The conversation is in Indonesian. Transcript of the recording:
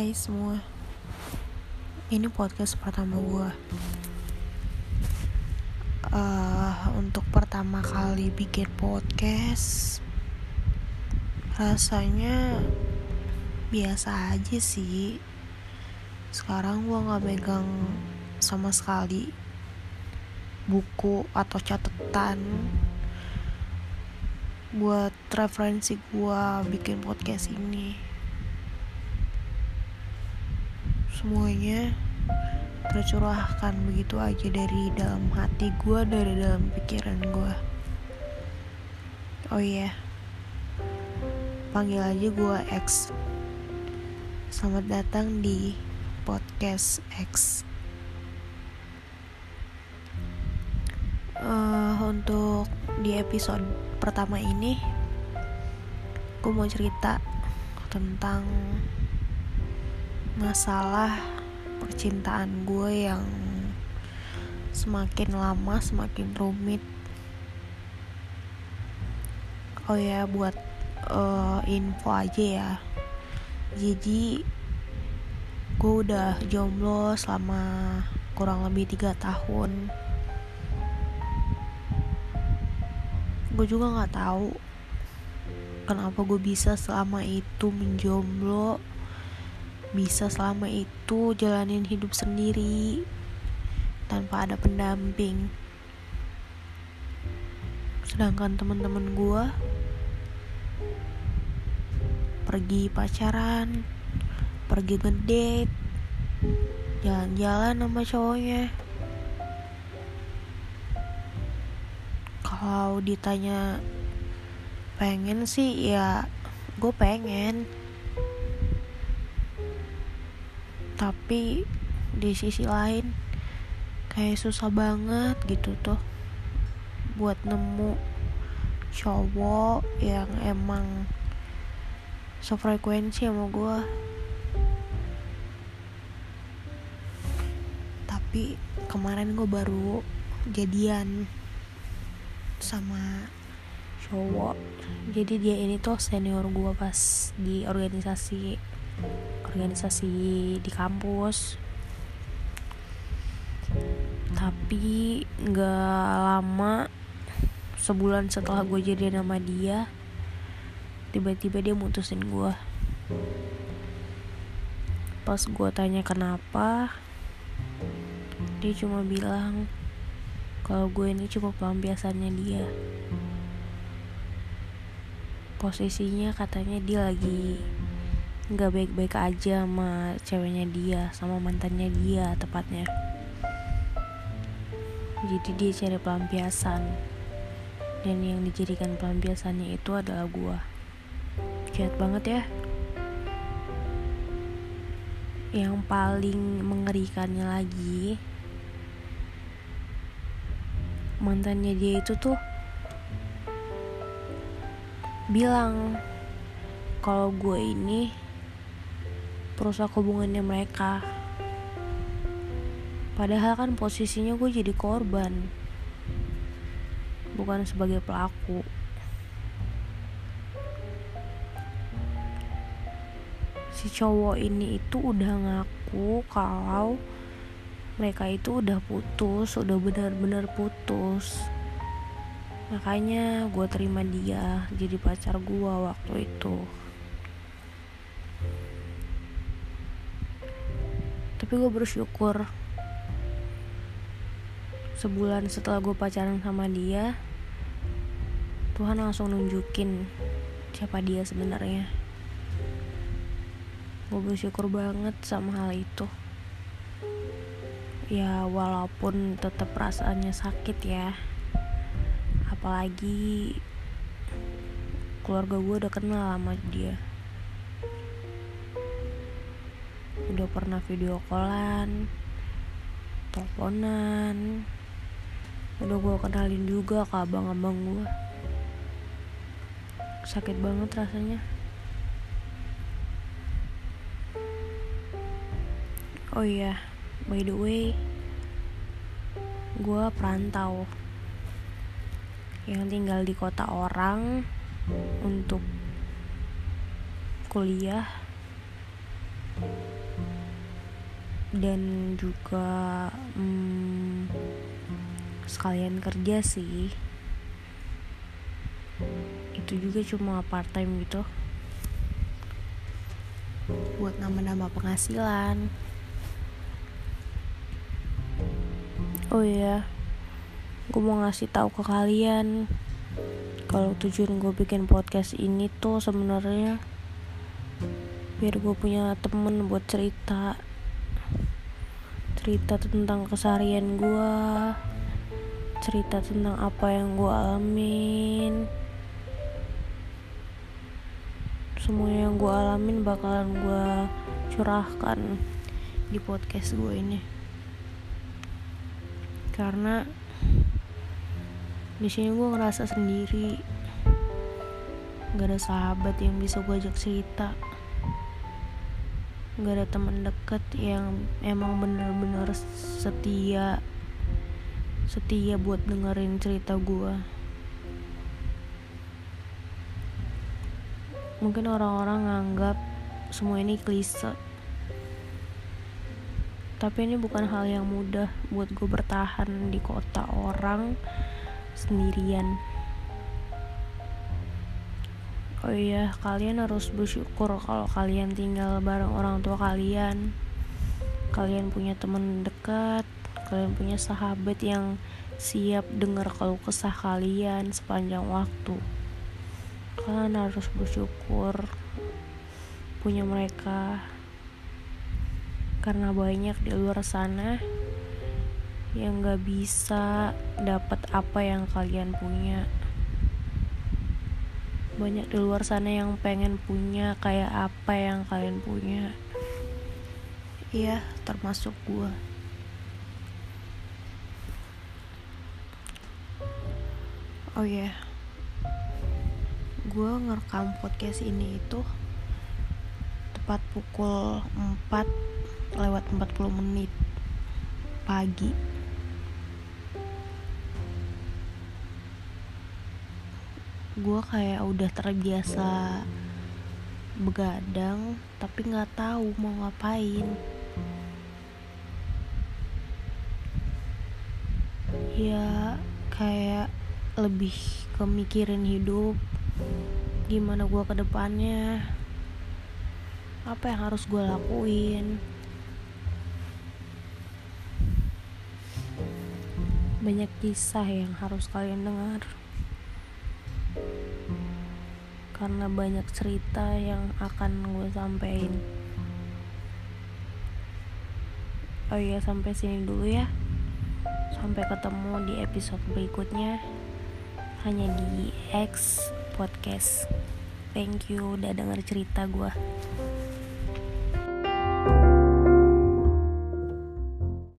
Hai semua. Ini podcast pertama gue uh, Untuk pertama kali bikin podcast Rasanya Biasa aja sih. Sekarang gue gak megang sama sekali Buku atau catatan Buat referensi gue bikin podcast ini semuanya. Tercurahkan begitu aja dari dalam hati gue dari dalam pikiran gue oh iya. Yeah. panggil aja gue X. Selamat datang di podcast X. Uh, untuk di episode pertama ini gue mau cerita tentang masalah percintaan gue yang semakin lama semakin rumit. Oh ya buat uh, info aja ya. Jadi gue udah jomblo selama kurang lebih tiga tahun. Gue juga nggak tahu kenapa gue bisa selama itu menjomblo bisa selama itu jalanin hidup sendiri tanpa ada pendamping. Sedangkan teman-teman gue pergi pacaran pergi ngedate jalan-jalan sama cowoknya. Kalau ditanya pengen sih ya gue pengen tapi di sisi lain kayak susah banget gitu tuh buat nemu cowok yang emang sefrekuensi sama gue tapi kemarin gue baru jadian sama cowok. Jadi dia ini tuh senior gue pas di organisasi organisasi di kampus. Tapi nggak lama sebulan setelah gue jadi nama dia tiba-tiba dia mutusin gue pas gue tanya kenapa dia cuma bilang kalau gue ini cuma pelampiasannya dia. Posisinya katanya dia lagi nggak baik-baik aja sama ceweknya dia sama mantannya dia tepatnya. Jadi dia cari pelampiasan. Dan yang dijadikan pelampiasannya itu adalah gua. Jahat banget ya. Yang paling mengerikannya lagi mantannya dia itu tuh bilang kalau gue ini perusak hubungannya mereka. Padahal kan posisinya gue jadi korban bukan sebagai pelaku. Si cowok ini itu udah ngaku kalau mereka itu udah putus udah benar-benar putus. Makanya gue terima dia jadi pacar gue waktu itu tapi gue bersyukur. Sebulan setelah gue pacaran sama dia Tuhan langsung nunjukin siapa dia sebenarnya. Gue bersyukur banget sama hal itu. Ya walaupun tetap perasaannya sakit ya. Apalagi keluarga gue udah kenal sama dia udah pernah video callan teleponan. Udah gue kenalin juga ke abang-abang gue sakit banget rasanya. Oh iya by the way gue perantau. Yang tinggal di kota orang untuk kuliah dan juga hmm, sekalian kerja sih. Itu juga cuma part time gitu. Buat nambah-nambah penghasilan. Oh iya gue mau ngasih tahu ke kalian kalau tujuan gue bikin podcast ini tuh sebenarnya biar gue punya temen buat cerita cerita tentang keseharian gue cerita tentang apa yang gue alamin. Semuanya yang gue alamin bakalan gue curahkan di podcast gue ini. Karena di sini gue ngerasa sendiri. Gak ada sahabat yang bisa gue ajak cerita gak ada teman deket yang emang bener-bener setia setia buat dengerin cerita gue mungkin orang-orang nganggap semua ini klise. Tapi ini bukan hal yang mudah buat gue bertahan di kota orang sendirian oh iya kalian harus bersyukur kalau kalian tinggal bareng orang tua kalian. Kalian punya teman dekat kalian punya sahabat yang siap dengar kalau kesah kalian sepanjang waktu. Kalian harus bersyukur punya mereka. Karena banyak di luar sana yang gak bisa dapat apa yang kalian punya banyak di luar sana yang pengen punya kayak apa yang kalian punya. Iya termasuk gue oh ya yeah. gue ngerekam podcast ini itu tepat pukul 4 lewat 40 menit pagi gue kayak udah terbiasa begadang tapi nggak tahu mau ngapain. Ya kayak lebih kemikirin hidup gimana gue ke depannya apa yang harus gue lakuin. Banyak kisah yang harus kalian dengar karena banyak cerita yang akan gue sampein. Oh iya sampai sini dulu ya. Sampai ketemu di episode berikutnya. Hanya di X podcast. Thank you udah denger cerita gue